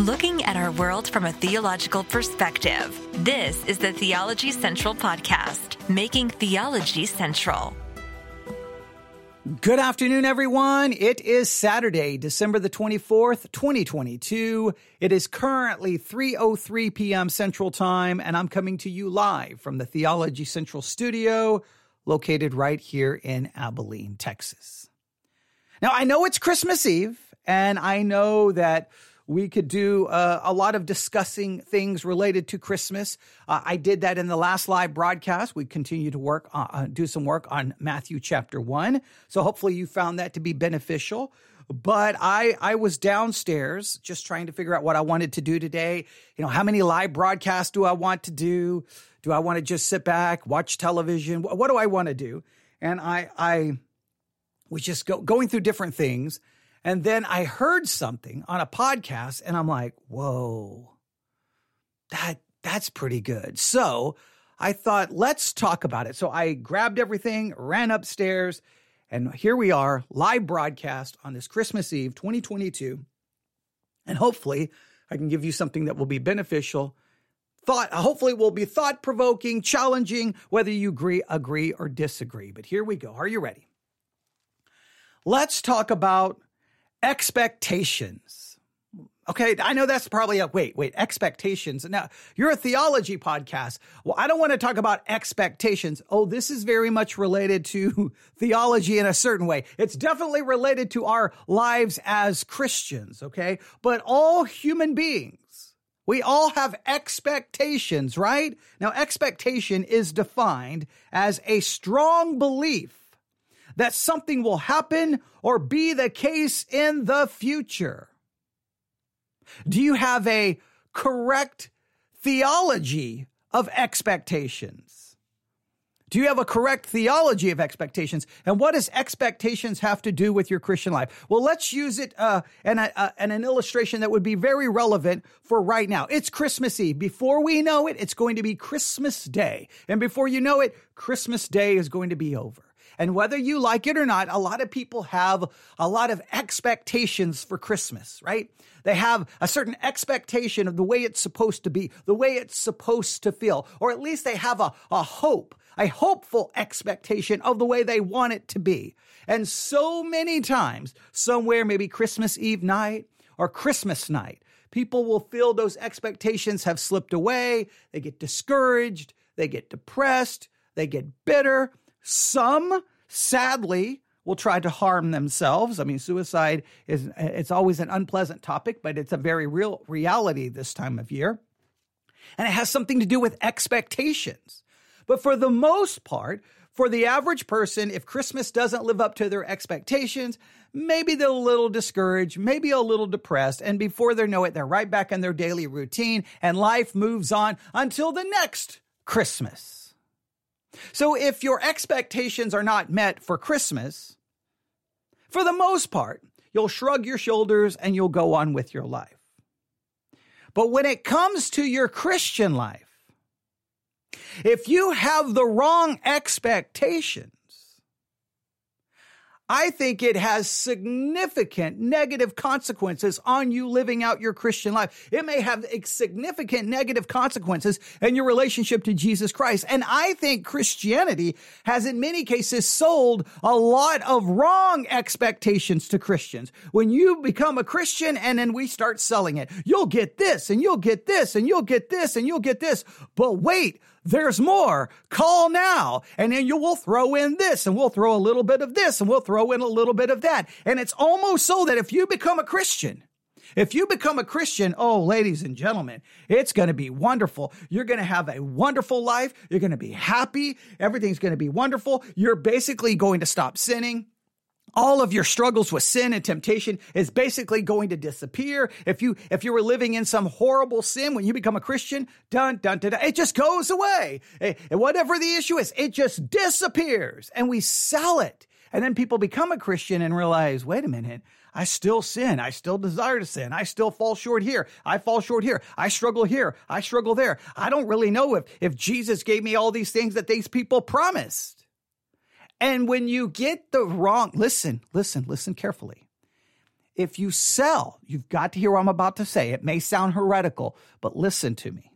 looking at our world from a theological perspective. This is the Theology Central Podcast, making theology central. Good afternoon, everyone. It is Saturday, December the 24th, 2022. It is currently 3.03 p.m. Central Time, and I'm coming to you live from the Theology Central studio located right here in Abilene, Texas. Now, I know it's Christmas Eve, and I know that we could do uh, a lot of discussing things related to Christmas. Uh, I did that in the last live broadcast. We continue to work, uh, uh, do some work on Matthew chapter one. So hopefully you found that to be beneficial. But I, I was downstairs just trying to figure out what I wanted to do today. You know, how many live broadcasts do I want to do? Do I want to just sit back, watch television? What, what do I want to do? And I, I was just go, going through different things and then I heard something on a podcast and I'm like, whoa, that, that's pretty good. So I thought, let's talk about it. So I grabbed everything, ran upstairs, and here we are, live broadcast on this Christmas Eve 2022. And hopefully I can give you something that will be beneficial. Thought, hopefully will be thought provoking, challenging, whether you agree, agree or disagree. But here we go. Are you ready? Let's talk about expectations. Okay, I know that's probably a wait, wait, expectations. Now, you're a theology podcast. Well, I don't want to talk about expectations. Oh, this is very much related to theology in a certain way. It's definitely related to our lives as Christians, okay? But all human beings, we all have expectations, right? Now, expectation is defined as a strong belief that something will happen or be the case in the future? Do you have a correct theology of expectations? Do you have a correct theology of expectations? And what does expectations have to do with your Christian life? Well, let's use it uh, and, uh, and an illustration that would be very relevant for right now. It's Christmas Eve. Before we know it, it's going to be Christmas Day. And before you know it, Christmas Day is going to be over. And whether you like it or not, a lot of people have a lot of expectations for Christmas, right? They have a certain expectation of the way it's supposed to be, the way it's supposed to feel, or at least they have a, a hope, a hopeful expectation of the way they want it to be. And so many times, somewhere, maybe Christmas Eve night or Christmas night, people will feel those expectations have slipped away. They get discouraged. They get depressed. They get bitter. Some, sadly, will try to harm themselves. I mean, suicide is it's always an unpleasant topic, but it's a very real reality this time of year. And it has something to do with expectations. But for the most part, for the average person, if Christmas doesn't live up to their expectations, maybe they're a little discouraged, maybe a little depressed, and before they know it, they're right back in their daily routine and life moves on until the next Christmas. So if your expectations are not met for Christmas, for the most part, you'll shrug your shoulders and you'll go on with your life. But when it comes to your Christian life, if you have the wrong expectation, I think it has significant negative consequences on you living out your Christian life. It may have significant negative consequences in your relationship to Jesus Christ. And I think Christianity has in many cases sold a lot of wrong expectations to Christians. When you become a Christian and then we start selling it, you'll get this and you'll get this and you'll get this and you'll get this. But wait, there's more. Call now. And then you will throw in this and we'll throw a little bit of this and we'll throw in a little bit of that. And it's almost so that if you become a Christian, if you become a Christian, oh, ladies and gentlemen, it's going to be wonderful. You're going to have a wonderful life. You're going to be happy. Everything's going to be wonderful. You're basically going to stop sinning all of your struggles with sin and temptation is basically going to disappear. If you if you were living in some horrible sin when you become a Christian, dun dun dun, dun it just goes away. And whatever the issue is, it just disappears, and we sell it. And then people become a Christian and realize, wait a minute, I still sin. I still desire to sin. I still fall short here. I fall short here. I struggle here. I struggle there. I don't really know if if Jesus gave me all these things that these people promised. And when you get the wrong, listen, listen, listen carefully. if you sell, you've got to hear what I'm about to say. It may sound heretical, but listen to me.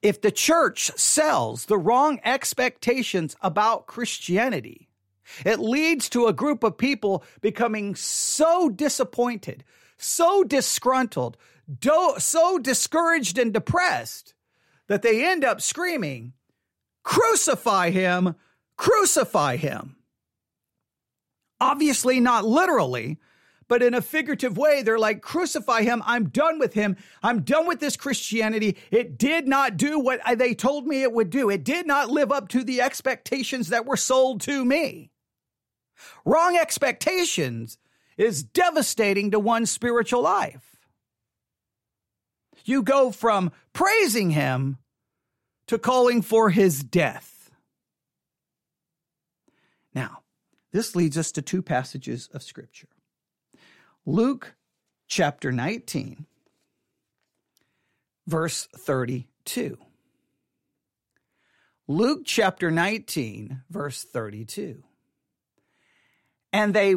If the church sells the wrong expectations about Christianity, it leads to a group of people becoming so disappointed, so disgruntled, so discouraged and depressed that they end up screaming, Crucify him! Crucify him! Obviously, not literally, but in a figurative way, they're like, crucify him. I'm done with him. I'm done with this Christianity. It did not do what they told me it would do. It did not live up to the expectations that were sold to me. Wrong expectations is devastating to one's spiritual life. You go from praising him to calling for his death. Now, this leads us to two passages of Scripture. Luke chapter 19, verse 32. Luke chapter 19, verse 32. And they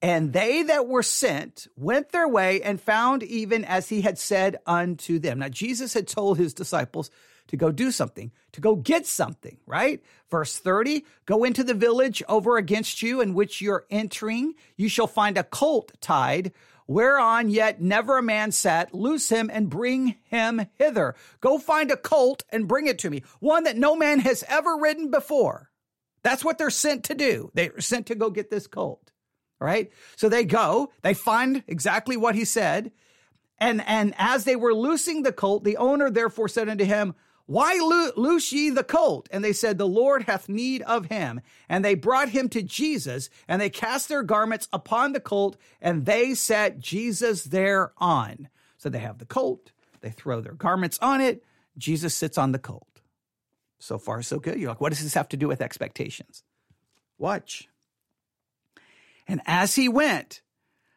and they that were sent went their way and found even as he had said unto them. Now Jesus had told his disciples to go do something, to go get something, right? Verse 30 Go into the village over against you in which you're entering. You shall find a colt tied, whereon yet never a man sat. Loose him and bring him hither. Go find a colt and bring it to me, one that no man has ever ridden before. That's what they're sent to do. They're sent to go get this colt, right? So they go, they find exactly what he said. And, and as they were loosing the colt, the owner therefore said unto him, why lo- loose ye the colt? And they said, The Lord hath need of him. And they brought him to Jesus, and they cast their garments upon the colt, and they set Jesus thereon. So they have the colt, they throw their garments on it, Jesus sits on the colt. So far, so good. You're like, what does this have to do with expectations? Watch. And as he went,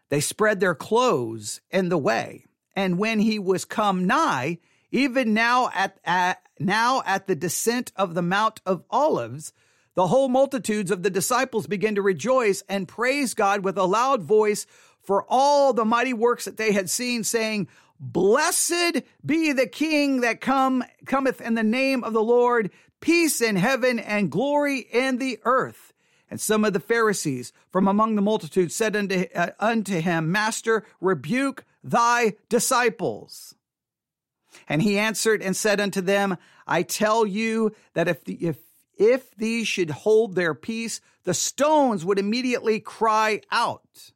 they spread their clothes in the way. And when he was come nigh, even now at, at now at the descent of the Mount of Olives, the whole multitudes of the disciples begin to rejoice and praise God with a loud voice for all the mighty works that they had seen, saying, Blessed be the King that come cometh in the name of the Lord, peace in heaven and glory in the earth. And some of the Pharisees from among the multitude said unto, uh, unto him, Master, rebuke thy disciples. And he answered and said unto them, I tell you that if, the, if, if these should hold their peace, the stones would immediately cry out.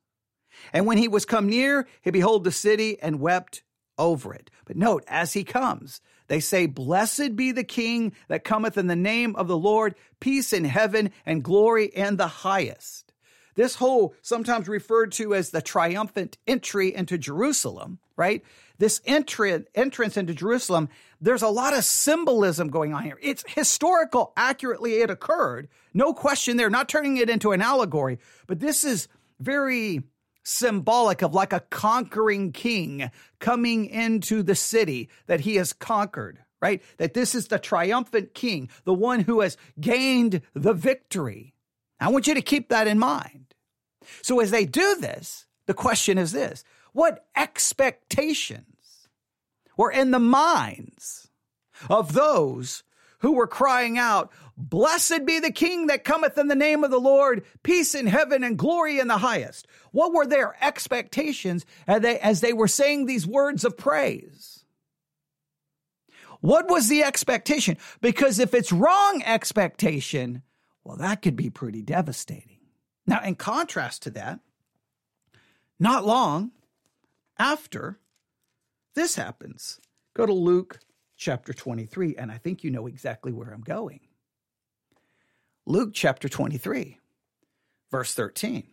And when he was come near, he behold the city and wept over it. But note, as he comes, they say, Blessed be the King that cometh in the name of the Lord, peace in heaven and glory in the highest. This whole, sometimes referred to as the triumphant entry into Jerusalem, right? This entrance into Jerusalem, there's a lot of symbolism going on here. It's historical, accurately, it occurred. No question there, not turning it into an allegory, but this is very symbolic of like a conquering king coming into the city that he has conquered, right? That this is the triumphant king, the one who has gained the victory. I want you to keep that in mind. So as they do this, the question is this what expectations were in the minds of those who were crying out, Blessed be the King that cometh in the name of the Lord, peace in heaven and glory in the highest. What were their expectations as they, as they were saying these words of praise? What was the expectation? Because if it's wrong expectation, well, that could be pretty devastating. Now, in contrast to that, not long after this happens, go to Luke chapter 23, and I think you know exactly where I'm going. Luke chapter 23, verse 13.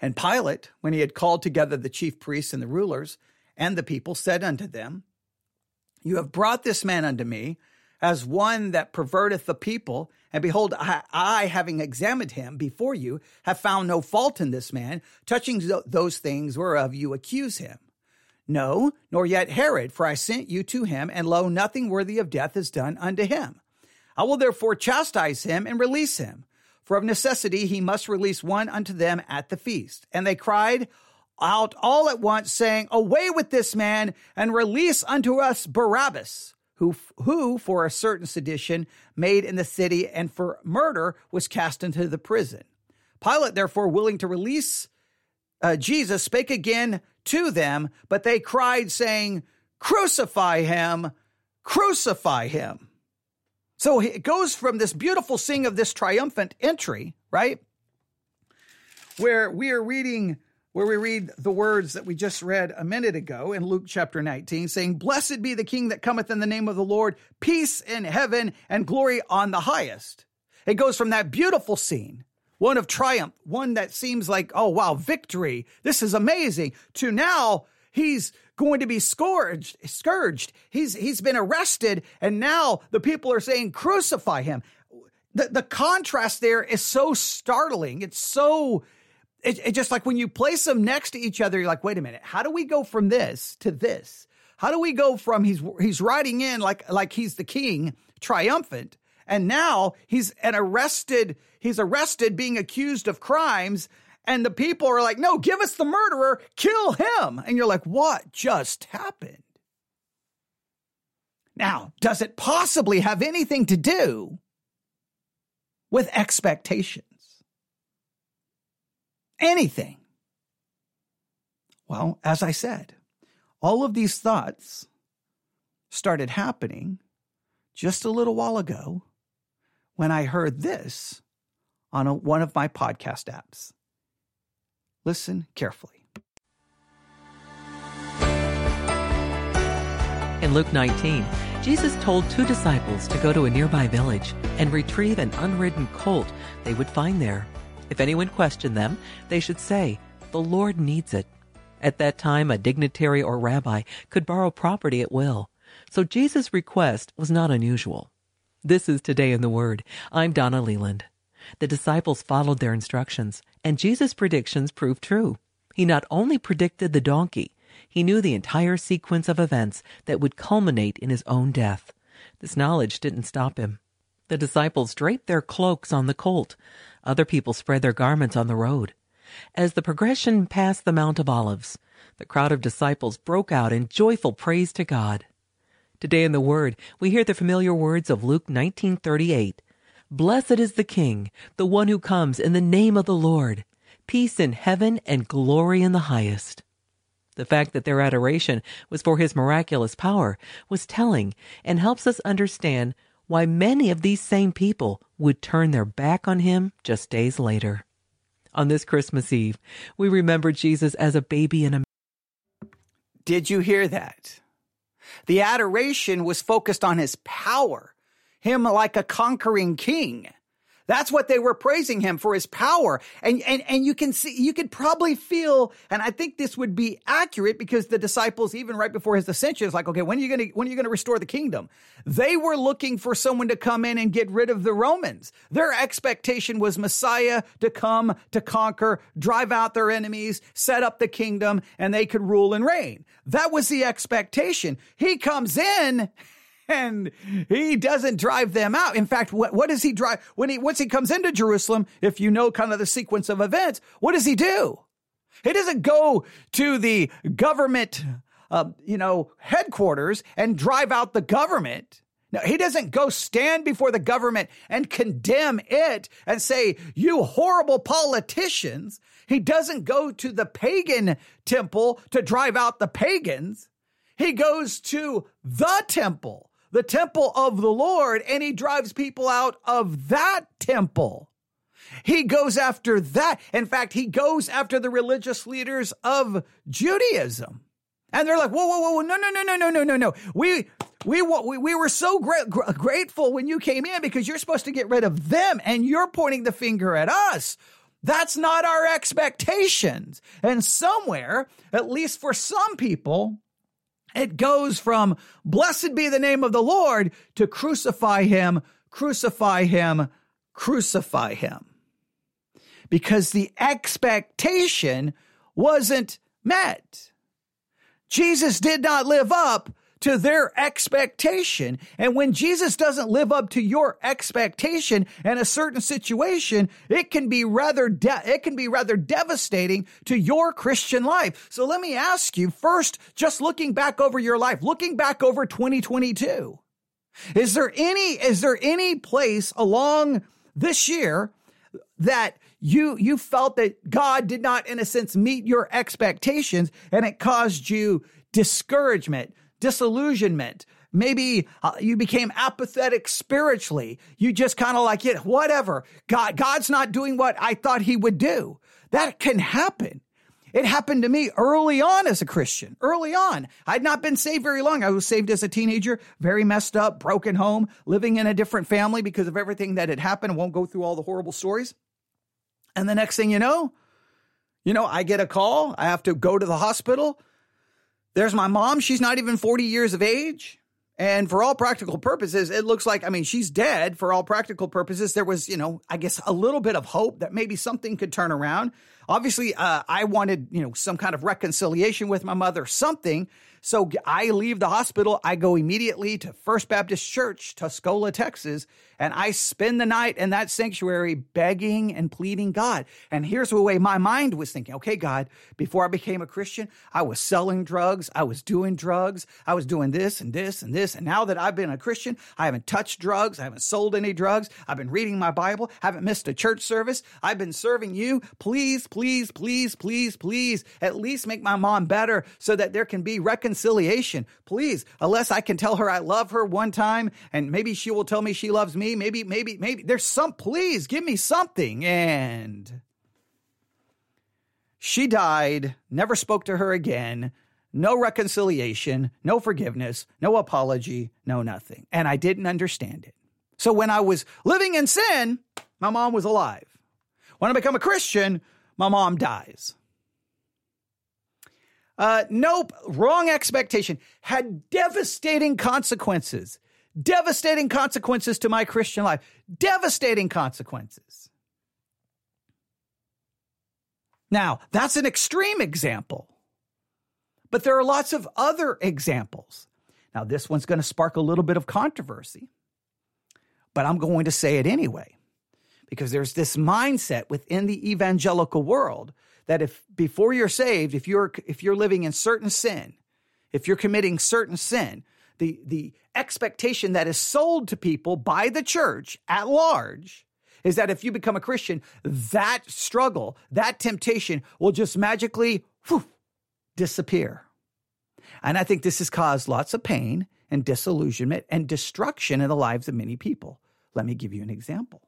And Pilate, when he had called together the chief priests and the rulers and the people, said unto them, You have brought this man unto me as one that perverteth the people. And behold, I, having examined him before you, have found no fault in this man, touching those things whereof you accuse him. No, nor yet Herod, for I sent you to him, and lo, nothing worthy of death is done unto him. I will therefore chastise him and release him. for of necessity he must release one unto them at the feast. And they cried out all at once, saying, Away with this man, and release unto us Barabbas, who, who for a certain sedition made in the city and for murder was cast into the prison. Pilate, therefore, willing to release uh, Jesus, spake again to them, but they cried, saying, Crucify him, crucify him. So it goes from this beautiful scene of this triumphant entry, right? Where we are reading, where we read the words that we just read a minute ago in Luke chapter 19, saying, Blessed be the King that cometh in the name of the Lord, peace in heaven and glory on the highest. It goes from that beautiful scene, one of triumph, one that seems like, oh wow, victory. This is amazing, to now he's going to be scourged, scourged. He's he's been arrested, and now the people are saying, crucify him. The the contrast there is so startling. It's so it, it just like when you place them next to each other, you're like, wait a minute, how do we go from this to this? How do we go from he's he's riding in like like he's the king, triumphant, and now he's an arrested, he's arrested being accused of crimes and the people are like, no, give us the murderer, kill him. And you're like, what just happened? Now, does it possibly have anything to do with expectations? Anything? Well, as I said, all of these thoughts started happening just a little while ago when I heard this on a, one of my podcast apps. Listen carefully. In Luke 19, Jesus told two disciples to go to a nearby village and retrieve an unridden colt they would find there. If anyone questioned them, they should say, The Lord needs it. At that time, a dignitary or rabbi could borrow property at will. So Jesus' request was not unusual. This is Today in the Word. I'm Donna Leland. The disciples followed their instructions, and Jesus' predictions proved true. He not only predicted the donkey, he knew the entire sequence of events that would culminate in his own death. This knowledge didn't stop him. The disciples draped their cloaks on the colt. Other people spread their garments on the road. As the progression passed the Mount of Olives, the crowd of disciples broke out in joyful praise to God. Today in the Word, we hear the familiar words of Luke 19:38. Blessed is the King, the one who comes in the name of the Lord. Peace in heaven and glory in the highest. The fact that their adoration was for his miraculous power was telling and helps us understand why many of these same people would turn their back on him just days later. On this Christmas Eve, we remember Jesus as a baby in a. Did you hear that? The adoration was focused on his power, him like a conquering king. That's what they were praising him for his power. And, and, and you can see, you could probably feel, and I think this would be accurate because the disciples, even right before his ascension, is like, okay, when are you going to, when are you going to restore the kingdom? They were looking for someone to come in and get rid of the Romans. Their expectation was Messiah to come to conquer, drive out their enemies, set up the kingdom, and they could rule and reign. That was the expectation. He comes in and he doesn't drive them out. In fact, what, what does he drive when he once he comes into Jerusalem? If you know kind of the sequence of events, what does he do? He doesn't go to the government, uh, you know, headquarters and drive out the government. No, he doesn't go stand before the government and condemn it and say, you horrible politicians. He doesn't go to the pagan temple to drive out the pagans. He goes to the temple the temple of the Lord and he drives people out of that temple. He goes after that. In fact, he goes after the religious leaders of Judaism. And they're like, whoa, whoa, whoa, no, no, no, no, no, no, no, no. We, we, we, we were so gra- gra- grateful when you came in because you're supposed to get rid of them and you're pointing the finger at us. That's not our expectations. And somewhere, at least for some people, it goes from blessed be the name of the Lord to crucify him, crucify him, crucify him. Because the expectation wasn't met. Jesus did not live up to their expectation. And when Jesus doesn't live up to your expectation in a certain situation, it can be rather, de- it can be rather devastating to your Christian life. So let me ask you first, just looking back over your life, looking back over 2022, is there any, is there any place along this year that you you felt that God did not in a sense meet your expectations and it caused you discouragement, disillusionment. Maybe uh, you became apathetic spiritually. You just kind of like, yeah, whatever. God God's not doing what I thought he would do. That can happen. It happened to me early on as a Christian. Early on. I'd not been saved very long. I was saved as a teenager, very messed up, broken home, living in a different family because of everything that had happened. I won't go through all the horrible stories. And the next thing you know, you know, I get a call. I have to go to the hospital. There's my mom. She's not even 40 years of age. And for all practical purposes, it looks like, I mean, she's dead for all practical purposes. There was, you know, I guess a little bit of hope that maybe something could turn around. Obviously, uh, I wanted, you know, some kind of reconciliation with my mother, something. So I leave the hospital. I go immediately to First Baptist Church, Tuscola, Texas, and I spend the night in that sanctuary begging and pleading God. And here's the way my mind was thinking. Okay, God, before I became a Christian, I was selling drugs. I was doing drugs. I was doing this and this and this. And now that I've been a Christian, I haven't touched drugs. I haven't sold any drugs. I've been reading my Bible. haven't missed a church service. I've been serving you. Please, please, please, please, please, at least make my mom better so that there can be reconciliation. Reconciliation, please, unless I can tell her I love her one time and maybe she will tell me she loves me. Maybe, maybe, maybe there's some, please give me something. And she died, never spoke to her again. No reconciliation, no forgiveness, no apology, no nothing. And I didn't understand it. So when I was living in sin, my mom was alive. When I become a Christian, my mom dies. Uh, nope, wrong expectation. Had devastating consequences. Devastating consequences to my Christian life. Devastating consequences. Now, that's an extreme example. But there are lots of other examples. Now, this one's going to spark a little bit of controversy, but I'm going to say it anyway because there's this mindset within the evangelical world that if before you're saved, if you're if you're living in certain sin, if you're committing certain sin, the the expectation that is sold to people by the church at large is that if you become a Christian, that struggle, that temptation will just magically whew, disappear. And I think this has caused lots of pain and disillusionment and destruction in the lives of many people. Let me give you an example.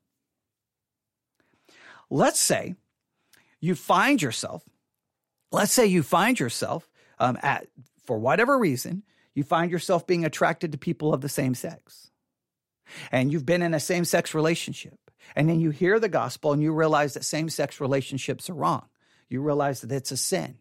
Let's say you find yourself, let's say you find yourself um, at, for whatever reason, you find yourself being attracted to people of the same sex. And you've been in a same sex relationship. And then you hear the gospel and you realize that same sex relationships are wrong. You realize that it's a sin.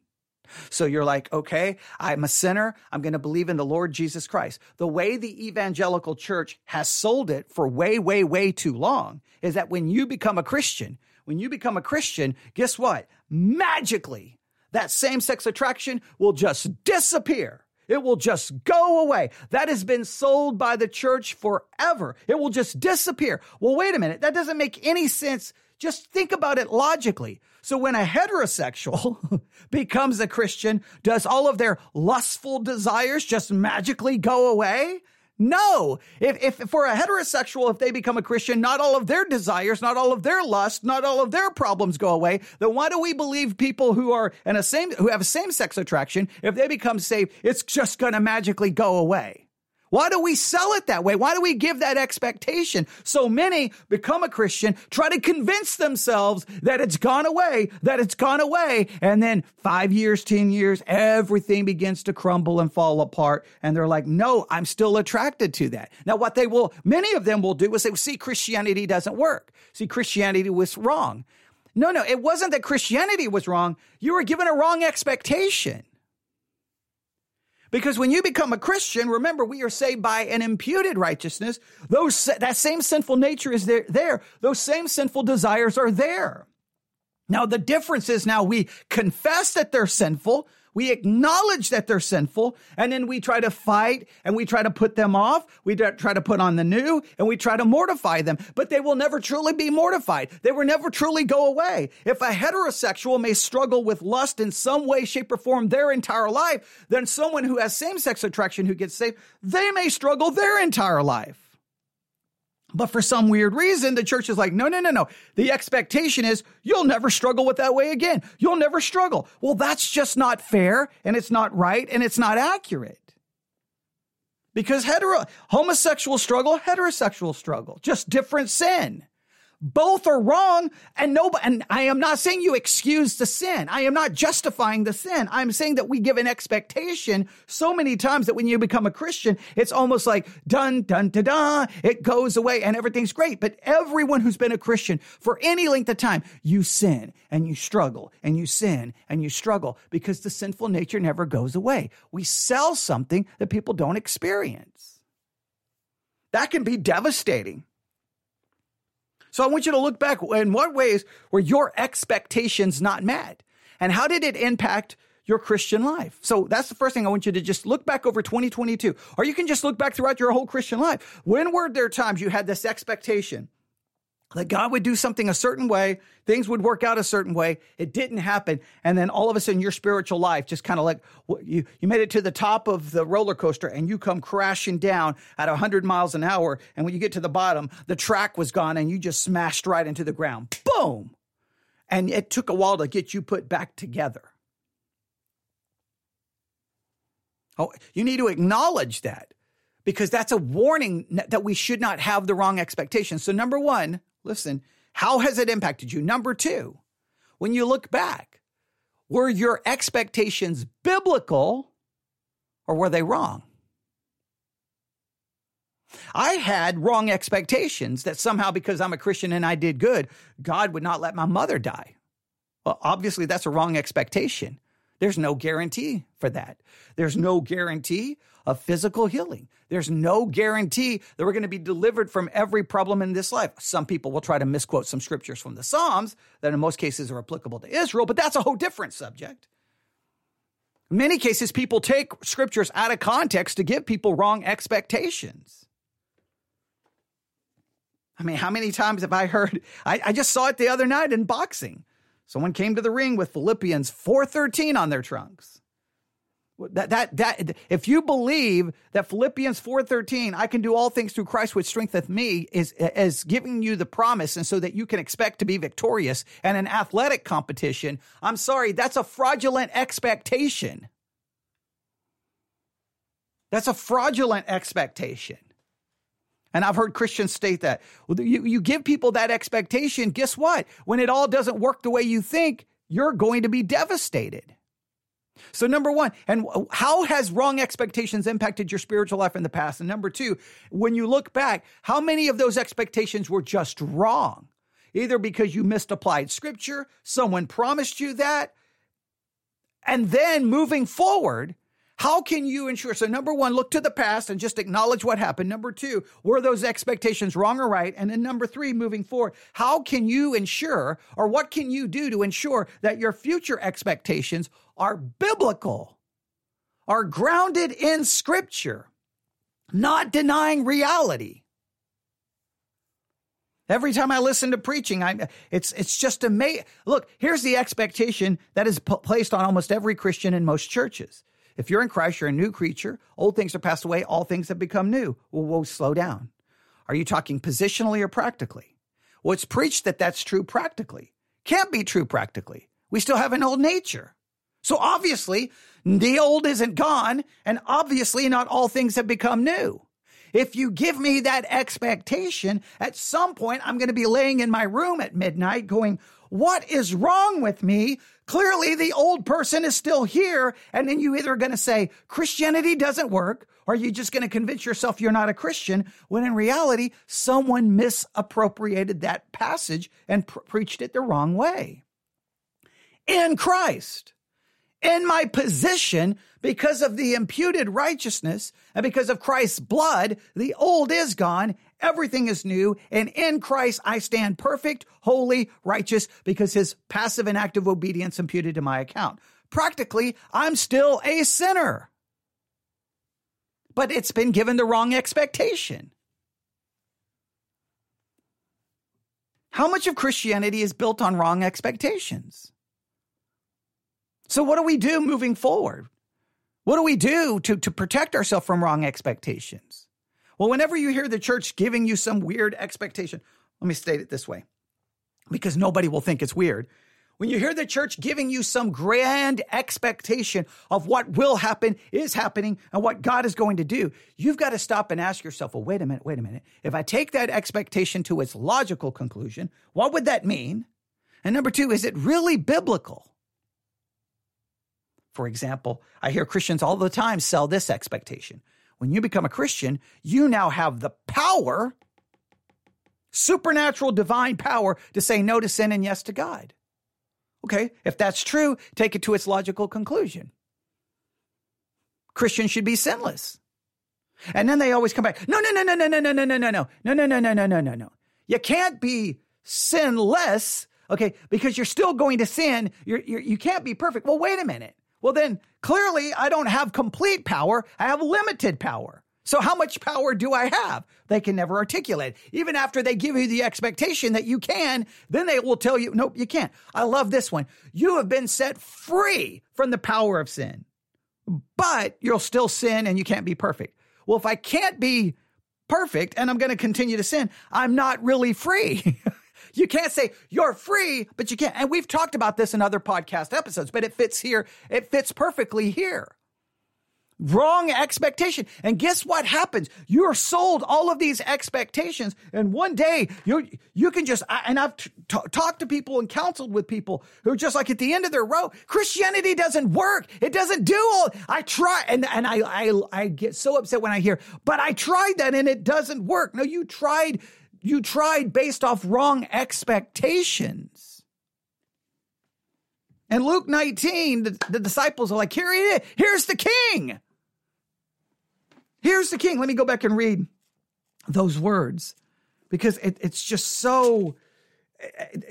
So you're like, okay, I'm a sinner. I'm going to believe in the Lord Jesus Christ. The way the evangelical church has sold it for way, way, way too long is that when you become a Christian, when you become a Christian, guess what? Magically, that same sex attraction will just disappear. It will just go away. That has been sold by the church forever. It will just disappear. Well, wait a minute. That doesn't make any sense. Just think about it logically. So when a heterosexual becomes a Christian, does all of their lustful desires just magically go away? No. If, if for a heterosexual, if they become a Christian, not all of their desires, not all of their lust, not all of their problems go away. Then why do we believe people who are in a same, who have same sex attraction, if they become saved, it's just going to magically go away? Why do we sell it that way? Why do we give that expectation? So many become a Christian, try to convince themselves that it's gone away, that it's gone away. And then five years, 10 years, everything begins to crumble and fall apart. And they're like, no, I'm still attracted to that. Now, what they will, many of them will do is say, see, Christianity doesn't work. See, Christianity was wrong. No, no, it wasn't that Christianity was wrong. You were given a wrong expectation. Because when you become a Christian, remember we are saved by an imputed righteousness. Those that same sinful nature is there, there. Those same sinful desires are there. Now the difference is now we confess that they're sinful. We acknowledge that they're sinful and then we try to fight and we try to put them off. We try to put on the new and we try to mortify them, but they will never truly be mortified. They will never truly go away. If a heterosexual may struggle with lust in some way, shape, or form their entire life, then someone who has same sex attraction who gets saved, they may struggle their entire life. But for some weird reason, the church is like, no, no, no, no. The expectation is you'll never struggle with that way again. You'll never struggle. Well, that's just not fair and it's not right and it's not accurate. Because hetero, homosexual struggle, heterosexual struggle, just different sin. Both are wrong, and no, and I am not saying you excuse the sin. I am not justifying the sin. I'm saying that we give an expectation so many times that when you become a Christian, it's almost like dun dun da da. It goes away and everything's great. But everyone who's been a Christian for any length of time, you sin and you struggle and you sin and you struggle because the sinful nature never goes away. We sell something that people don't experience. That can be devastating. So I want you to look back in what ways were your expectations not met? And how did it impact your Christian life? So that's the first thing I want you to just look back over 2022. Or you can just look back throughout your whole Christian life. When were there times you had this expectation that God would do something a certain way, things would work out a certain way. It didn't happen. And then all of a sudden your spiritual life just kind of like you, you made it to the top of the roller coaster and you come crashing down at 100 miles an hour. And when you get to the bottom, the track was gone and you just smashed right into the ground. Boom. And it took a while to get you put back together. Oh, you need to acknowledge that because that's a warning that we should not have the wrong expectations. So, number one, Listen, how has it impacted you? Number two, when you look back, were your expectations biblical or were they wrong? I had wrong expectations that somehow because I'm a Christian and I did good, God would not let my mother die. Well, obviously, that's a wrong expectation. There's no guarantee for that. There's no guarantee of physical healing. There's no guarantee that we're going to be delivered from every problem in this life. Some people will try to misquote some scriptures from the Psalms that in most cases are applicable to Israel, but that's a whole different subject. In many cases, people take scriptures out of context to give people wrong expectations. I mean, how many times have I heard? I, I just saw it the other night in boxing. Someone came to the ring with Philippians 4:13 on their trunks. That that that if you believe that Philippians 4:13 I can do all things through Christ which strengtheneth me is is giving you the promise and so that you can expect to be victorious in an athletic competition I'm sorry that's a fraudulent expectation That's a fraudulent expectation and I've heard Christians state that. You, you give people that expectation. Guess what? When it all doesn't work the way you think, you're going to be devastated. So, number one, and how has wrong expectations impacted your spiritual life in the past? And number two, when you look back, how many of those expectations were just wrong? Either because you misapplied scripture, someone promised you that, and then moving forward, how can you ensure? So, number one, look to the past and just acknowledge what happened. Number two, were those expectations wrong or right? And then number three, moving forward, how can you ensure or what can you do to ensure that your future expectations are biblical, are grounded in scripture, not denying reality? Every time I listen to preaching, I it's it's just amazing. Look, here's the expectation that is p- placed on almost every Christian in most churches. If you're in Christ, you're a new creature. Old things are passed away. All things have become new. Well, we'll slow down. Are you talking positionally or practically? Well, it's preached that that's true practically. Can't be true practically. We still have an old nature. So obviously, the old isn't gone, and obviously, not all things have become new. If you give me that expectation, at some point, I'm going to be laying in my room at midnight going, what is wrong with me? Clearly, the old person is still here. And then you either are going to say Christianity doesn't work, or you're you just going to convince yourself you're not a Christian when in reality, someone misappropriated that passage and pr- preached it the wrong way. In Christ, in my position, because of the imputed righteousness and because of Christ's blood, the old is gone Everything is new. And in Christ, I stand perfect, holy, righteous because his passive and active obedience imputed to my account. practically, I'm still a sinner. But it's been given the wrong expectation. How much of Christianity is built on wrong expectations? So, what do we do moving forward? What do we do to, to protect ourselves from wrong expectations? Well, whenever you hear the church giving you some weird expectation, let me state it this way because nobody will think it's weird. When you hear the church giving you some grand expectation of what will happen, is happening, and what God is going to do, you've got to stop and ask yourself, well, wait a minute, wait a minute. If I take that expectation to its logical conclusion, what would that mean? And number two, is it really biblical? For example, I hear Christians all the time sell this expectation. When you become a Christian, you now have the power, supernatural divine power, to say no to sin and yes to God. Okay, if that's true, take it to its logical conclusion. Christians should be sinless. And then they always come back, no, no, no, no, no, no, no, no, no, no, no, no, no, no, no, no, no, no, no. You can't be sinless, okay, because you're still going to sin. You're, you're, you can't be perfect. Well, wait a minute. Well, then clearly I don't have complete power. I have limited power. So how much power do I have? They can never articulate. Even after they give you the expectation that you can, then they will tell you, nope, you can't. I love this one. You have been set free from the power of sin, but you'll still sin and you can't be perfect. Well, if I can't be perfect and I'm going to continue to sin, I'm not really free. you can't say you're free, but you can't. And we've talked about this in other podcast episodes, but it fits here. It fits perfectly here. Wrong expectation. And guess what happens? You're sold all of these expectations. And one day you you can just, and I've t- t- talked to people and counseled with people who are just like at the end of their rope. Christianity doesn't work. It doesn't do all, I try, and, and I, I, I get so upset when I hear, but I tried that and it doesn't work. No, you tried, you tried based off wrong expectations. And Luke 19, the, the disciples are like, here he is. Here's the king. Here's the king. Let me go back and read those words because it, it's just so.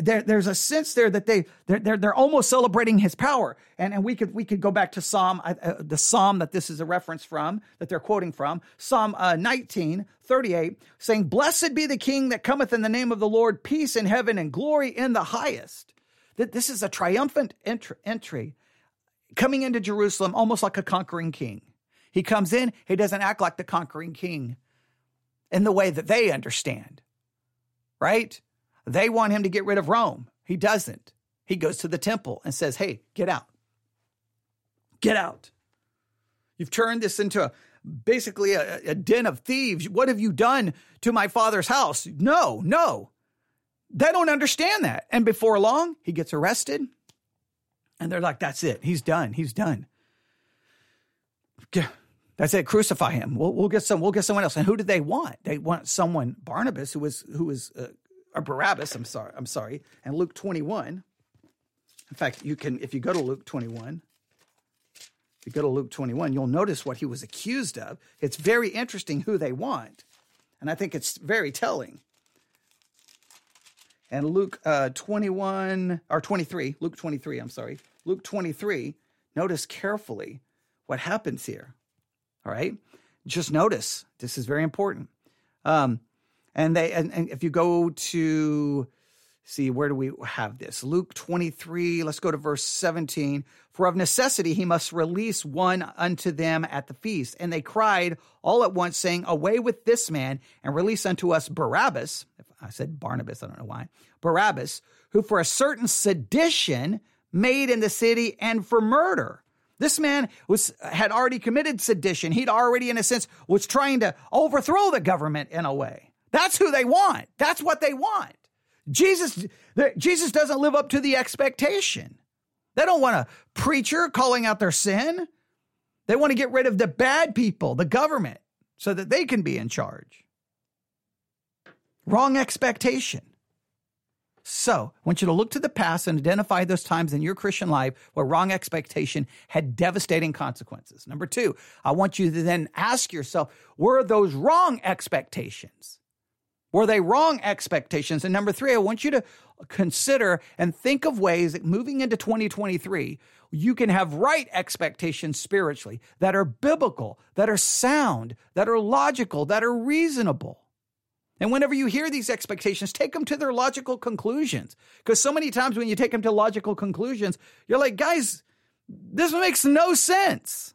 There, there's a sense there that they they're, they're, they're almost celebrating his power, and and we could we could go back to Psalm uh, the Psalm that this is a reference from that they're quoting from Psalm uh, 19 38 saying, "Blessed be the King that cometh in the name of the Lord, peace in heaven and glory in the highest." That this is a triumphant entry coming into Jerusalem almost like a conquering king. He comes in, he doesn't act like the conquering king in the way that they understand, right? They want him to get rid of Rome. He doesn't. He goes to the temple and says, Hey, get out. Get out. You've turned this into a, basically a, a den of thieves. What have you done to my father's house? No, no. They don't understand that. And before long, he gets arrested. And they're like, that's it. He's done. He's done. That's it. Crucify him. We'll, we'll get some. We'll get someone else. And who did they want? They want someone Barnabas, who was who was uh, or Barabbas. I'm sorry. I'm sorry. And Luke 21. In fact, you can if you go to Luke 21. If you go to Luke 21, you'll notice what he was accused of. It's very interesting who they want, and I think it's very telling. And Luke uh, 21 or 23, Luke 23. I'm sorry, Luke 23. Notice carefully what happens here. All right. Just notice this is very important. Um, and they and, and if you go to see where do we have this luke 23 let's go to verse 17 for of necessity he must release one unto them at the feast and they cried all at once saying away with this man and release unto us barabbas i said barnabas i don't know why barabbas who for a certain sedition made in the city and for murder this man was had already committed sedition. He'd already, in a sense, was trying to overthrow the government in a way. That's who they want. That's what they want. Jesus, Jesus doesn't live up to the expectation. They don't want a preacher calling out their sin. They want to get rid of the bad people, the government, so that they can be in charge. Wrong expectation. So I want you to look to the past and identify those times in your Christian life where wrong expectation had devastating consequences. Number two, I want you to then ask yourself, were those wrong expectations? Were they wrong expectations? And number three, I want you to consider and think of ways that moving into 2023, you can have right expectations spiritually that are biblical, that are sound, that are logical, that are reasonable. And whenever you hear these expectations, take them to their logical conclusions. Because so many times when you take them to logical conclusions, you're like, guys, this makes no sense.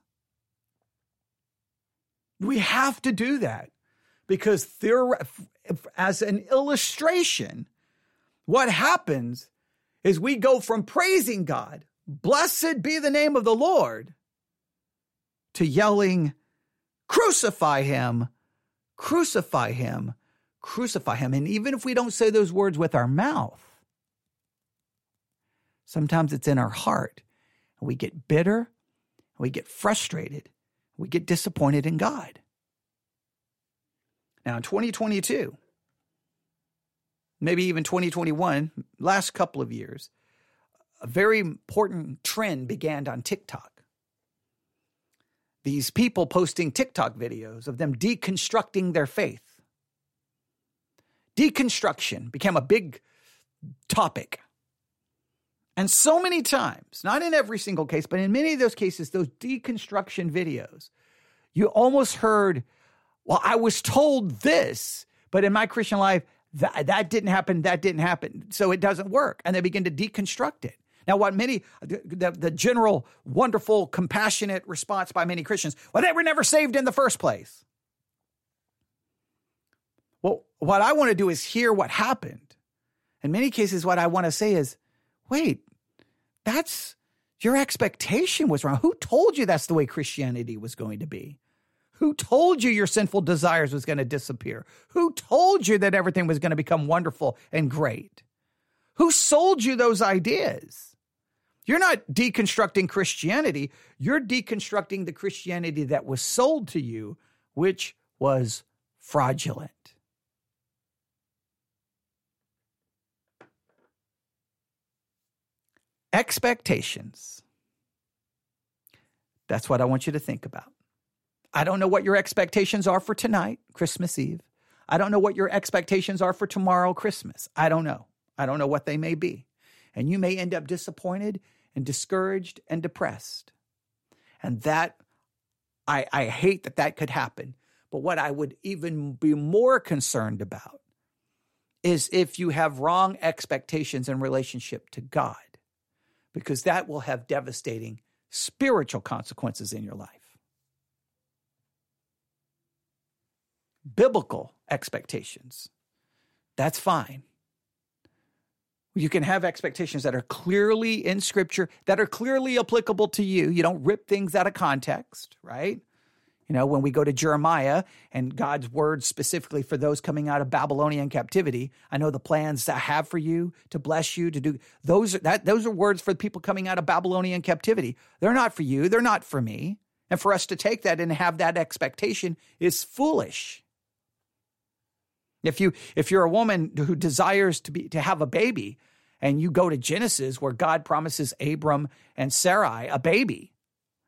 We have to do that because there, as an illustration, what happens is we go from praising God, blessed be the name of the Lord, to yelling, crucify him, crucify him, crucify him. And even if we don't say those words with our mouth, sometimes it's in our heart. And we get bitter, we get frustrated, we get disappointed in God. Now, in 2022, maybe even 2021, last couple of years, a very important trend began on TikTok. These people posting TikTok videos of them deconstructing their faith. Deconstruction became a big topic. And so many times, not in every single case, but in many of those cases, those deconstruction videos, you almost heard, well, I was told this, but in my Christian life, that, that didn't happen, that didn't happen. So it doesn't work. And they begin to deconstruct it. Now, what many, the, the general, wonderful, compassionate response by many Christians, well, they were never saved in the first place. Well, what I want to do is hear what happened. In many cases, what I want to say is, wait, that's your expectation was wrong. Who told you that's the way Christianity was going to be? Who told you your sinful desires was going to disappear? Who told you that everything was going to become wonderful and great? Who sold you those ideas? You're not deconstructing Christianity. You're deconstructing the Christianity that was sold to you, which was fraudulent. Expectations. That's what I want you to think about. I don't know what your expectations are for tonight, Christmas Eve. I don't know what your expectations are for tomorrow, Christmas. I don't know. I don't know what they may be. And you may end up disappointed and discouraged and depressed. And that, I, I hate that that could happen. But what I would even be more concerned about is if you have wrong expectations in relationship to God because that will have devastating spiritual consequences in your life. Biblical expectations, that's fine. You can have expectations that are clearly in scripture, that are clearly applicable to you. You don't rip things out of context, right? You know, when we go to Jeremiah and God's words specifically for those coming out of Babylonian captivity, I know the plans I have for you to bless you to do those that those are words for the people coming out of Babylonian captivity. They're not for you, they're not for me. And for us to take that and have that expectation is foolish. If you if you're a woman who desires to be to have a baby and you go to Genesis where God promises Abram and Sarai a baby,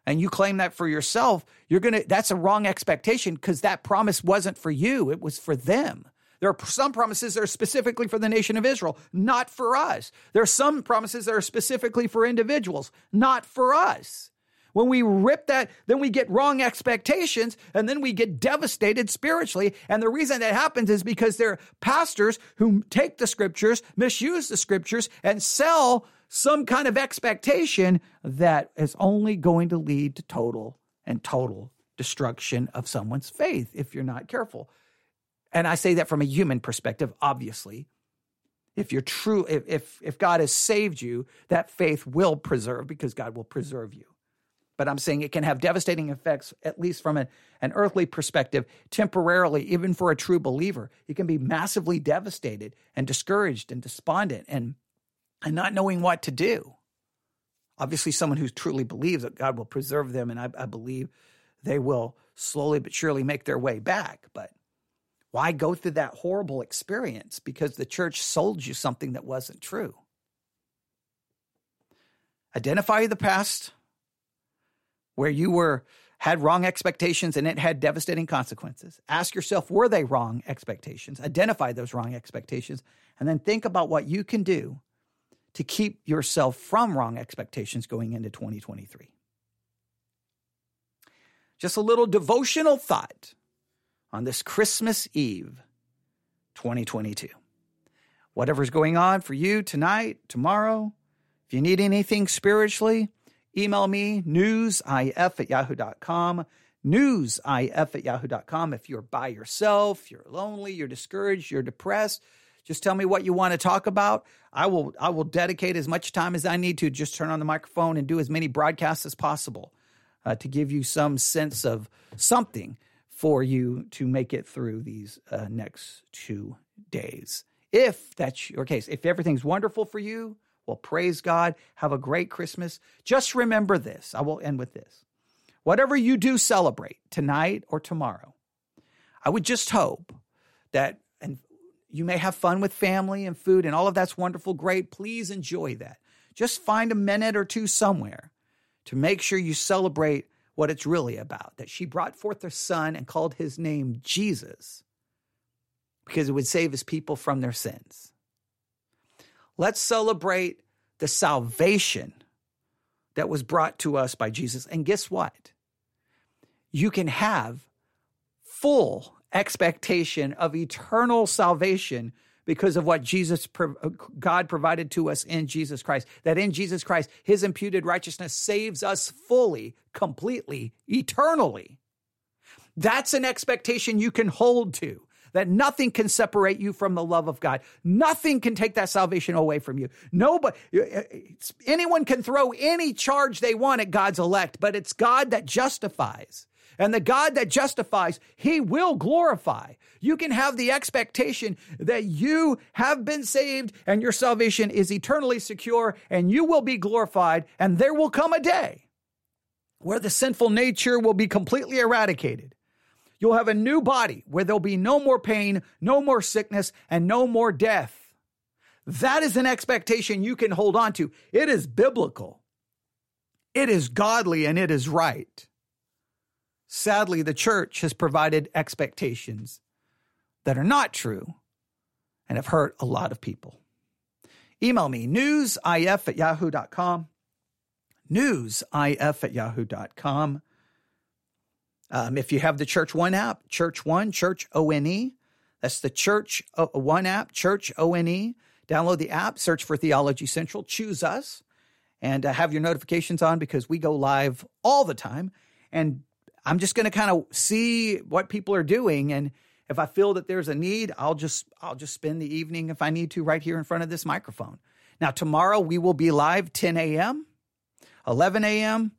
and you claim that for yourself, you're going to, that's a wrong expectation because that promise wasn't for you, it was for them. There are some promises that are specifically for the nation of Israel, not for us. There are some promises that are specifically for individuals, not for us. When we rip that, then we get wrong expectations and then we get devastated spiritually. And the reason that happens is because there are pastors who take the scriptures, misuse the scriptures, and sell some kind of expectation that is only going to lead to total and total destruction of someone's faith if you're not careful. And I say that from a human perspective, obviously. If you're true, if, if, if God has saved you, that faith will preserve because God will preserve you. But I'm saying it can have devastating effects, at least from an, an earthly perspective, temporarily, even for a true believer. You can be massively devastated and discouraged and despondent and and not knowing what to do. Obviously, someone who truly believes that God will preserve them, and I, I believe they will slowly but surely make their way back. But why go through that horrible experience because the church sold you something that wasn't true? Identify the past where you were had wrong expectations and it had devastating consequences. Ask yourself, were they wrong expectations? Identify those wrong expectations and then think about what you can do to keep yourself from wrong expectations going into 2023. Just a little devotional thought on this Christmas Eve 2022. Whatever's going on for you tonight, tomorrow, if you need anything spiritually, email me newsif at yahoo.com. Newsif at yahoo.com. If you're by yourself, you're lonely, you're discouraged, you're depressed, just tell me what you want to talk about. I will I will dedicate as much time as I need to just turn on the microphone and do as many broadcasts as possible uh, to give you some sense of something for you to make it through these uh, next two days. If that's your case, if everything's wonderful for you, well, praise God. Have a great Christmas. Just remember this. I will end with this. Whatever you do celebrate tonight or tomorrow, I would just hope that, and you may have fun with family and food and all of that's wonderful, great. Please enjoy that. Just find a minute or two somewhere to make sure you celebrate what it's really about that she brought forth her son and called his name Jesus because it would save his people from their sins. Let's celebrate the salvation that was brought to us by Jesus. And guess what? You can have full expectation of eternal salvation because of what Jesus, uh, God provided to us in Jesus Christ. That in Jesus Christ, his imputed righteousness saves us fully, completely, eternally. That's an expectation you can hold to. That nothing can separate you from the love of God. Nothing can take that salvation away from you. Nobody, anyone can throw any charge they want at God's elect, but it's God that justifies. And the God that justifies, he will glorify. You can have the expectation that you have been saved and your salvation is eternally secure and you will be glorified. And there will come a day where the sinful nature will be completely eradicated. You'll have a new body where there'll be no more pain, no more sickness, and no more death. That is an expectation you can hold on to. It is biblical. It is godly and it is right. Sadly, the church has provided expectations that are not true and have hurt a lot of people. Email me newsif at yahoo.com. Newsif at yahoo.com. Um, if you have the Church One app, Church One, Church O N E, that's the Church One app, Church O N E. Download the app, search for Theology Central, choose us, and uh, have your notifications on because we go live all the time. And I'm just going to kind of see what people are doing and if I feel that there's a need, I'll just I'll just spend the evening if I need to right here in front of this microphone. Now tomorrow we will be live 10 a.m., 11 a.m.,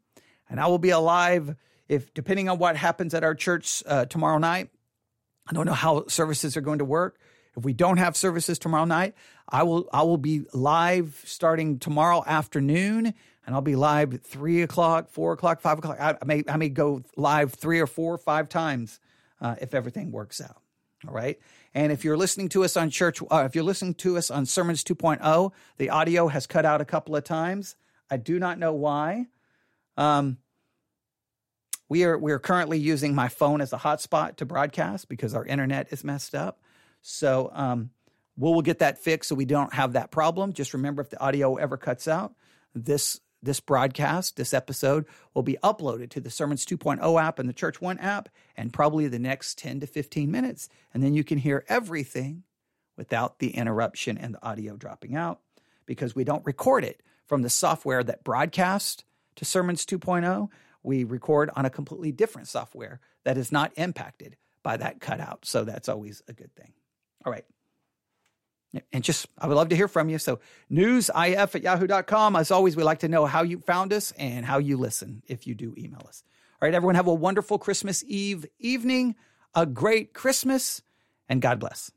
and I will be alive if depending on what happens at our church uh, tomorrow night. I don't know how services are going to work. If we don't have services tomorrow night, I will I will be live starting tomorrow afternoon and I'll be live at three o'clock, four o'clock, five o'clock. I, may I may go live three or four or five times uh, if everything works out. All right. And if you're listening to us on church, uh, if you're listening to us on Sermon Audio, the audio has cut out a couple of times. I do not know why. Um, we are we are currently using my phone as a hotspot to broadcast because our internet is messed up. So um, we'll, we'll get that fixed so we don't have that problem. Just remember if the audio ever cuts out, this this broadcast, this episode, will be uploaded to the Sermon Audio app and the Church One app, and probably the next 10 to 15 minutes. And then you can hear everything without the interruption and the audio dropping out because we don't record it from the software that broadcasts to Sermon Audio. We record on a completely different software that is not impacted by that cutout. So that's always a good thing. All right. And just, I would love to hear from you. So, newsif at yahoo.com. As always, we like to know how you found us and how you listen if you do email us. All right, everyone, have a wonderful Christmas Eve evening, a great Christmas, and God bless.